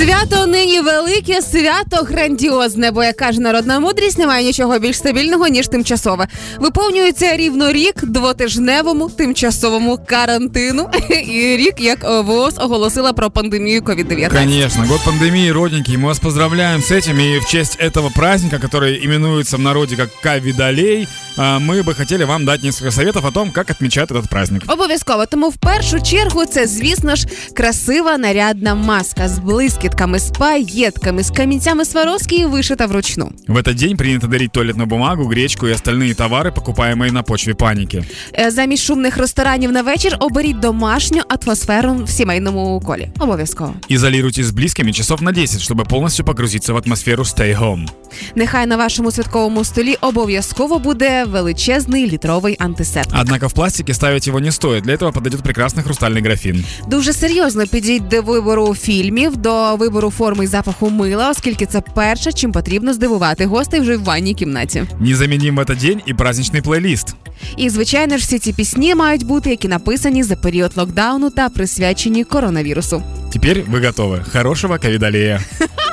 Свято нині велике, свято грандіозне, бо як каже народна мудрість, немає нічого більш стабільного ніж тимчасове. Виповнюється рівно рік двотижневому тимчасовому карантину. І рік як ВОЗ оголосила про пандемію COVID-19. Конечно, год пандемии, родненький. Мы вас поздравляем с этим. И в честь этого праздника, который именуется в народе как Кавидалей, а, мы бы хотели вам дать несколько советов о том, как отмечать этот праздник. Обов'язково, тому в першу чергу це, звісно ж, красива нарядна маска з блискітками, з паєтками, з камінцями Сваровські і вишита вручну. В этот день принято дарить туалетную бумагу, гречку и остальные товары, покупаемые на почве паники. Е, Замість шумних ресторанів на вечір оберіть домашню атмосферу в сімейному колі. Обов'язково. Изолируйтесь с близкими часов на 10, чтобы полностью погрузиться в атмосферу Stay Home. Нехай на вашому святковому столі обов'язково буде величезний літровий антисептик. Однако в пластике ставить его не стоит. Для этого подойдет прекрасный хрустальный графин. Дуже серйозно підійдь до вибору фільмів, до вибору форми і запаху мила, оскільки це перше, чим потрібно здивувати гостей вже в ванній кімнаті. Незаменим в этот день и праздничный плейлист. І звичайно ж, всі ці пісні мають бути, які написані за період локдауну та присвячені коронавірусу. Теперь вы готовы. Хорошего Кавидалея.